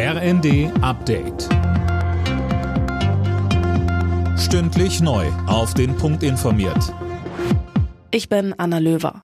RND Update. Stündlich neu. Auf den Punkt informiert. Ich bin Anna Löwer.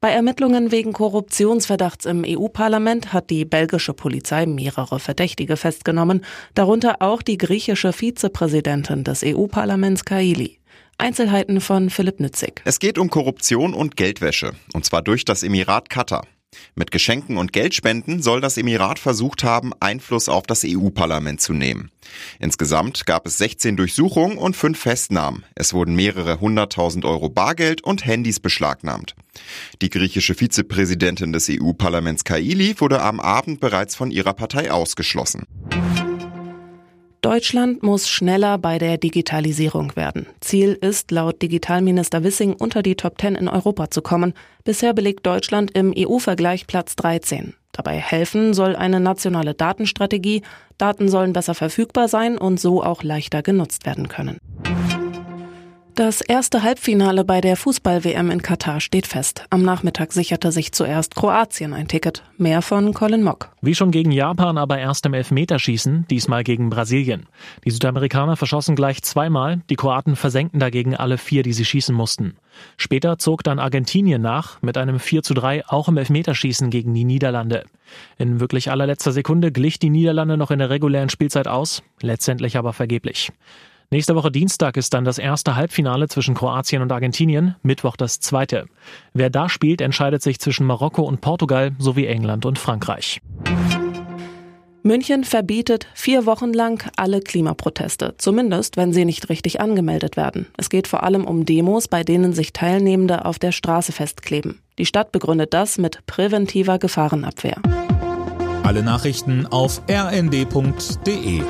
Bei Ermittlungen wegen Korruptionsverdachts im EU-Parlament hat die belgische Polizei mehrere Verdächtige festgenommen, darunter auch die griechische Vizepräsidentin des EU-Parlaments Kaili. Einzelheiten von Philipp Nützig. Es geht um Korruption und Geldwäsche, und zwar durch das Emirat Katar. Mit Geschenken und Geldspenden soll das Emirat versucht haben, Einfluss auf das EU-Parlament zu nehmen. Insgesamt gab es 16 Durchsuchungen und 5 Festnahmen. Es wurden mehrere hunderttausend Euro Bargeld und Handys beschlagnahmt. Die griechische Vizepräsidentin des EU-Parlaments Kaili wurde am Abend bereits von ihrer Partei ausgeschlossen. Deutschland muss schneller bei der Digitalisierung werden. Ziel ist laut Digitalminister Wissing unter die Top 10 in Europa zu kommen. Bisher belegt Deutschland im EU-Vergleich Platz 13. Dabei helfen soll eine nationale Datenstrategie. Daten sollen besser verfügbar sein und so auch leichter genutzt werden können. Das erste Halbfinale bei der Fußball-WM in Katar steht fest. Am Nachmittag sicherte sich zuerst Kroatien ein Ticket. Mehr von Colin Mock. Wie schon gegen Japan, aber erst im Elfmeterschießen, diesmal gegen Brasilien. Die Südamerikaner verschossen gleich zweimal, die Kroaten versenkten dagegen alle vier, die sie schießen mussten. Später zog dann Argentinien nach, mit einem 4 zu 3 auch im Elfmeterschießen gegen die Niederlande. In wirklich allerletzter Sekunde glich die Niederlande noch in der regulären Spielzeit aus, letztendlich aber vergeblich. Nächste Woche Dienstag ist dann das erste Halbfinale zwischen Kroatien und Argentinien, Mittwoch das zweite. Wer da spielt, entscheidet sich zwischen Marokko und Portugal sowie England und Frankreich. München verbietet vier Wochen lang alle Klimaproteste, zumindest wenn sie nicht richtig angemeldet werden. Es geht vor allem um Demos, bei denen sich Teilnehmende auf der Straße festkleben. Die Stadt begründet das mit präventiver Gefahrenabwehr. Alle Nachrichten auf rnd.de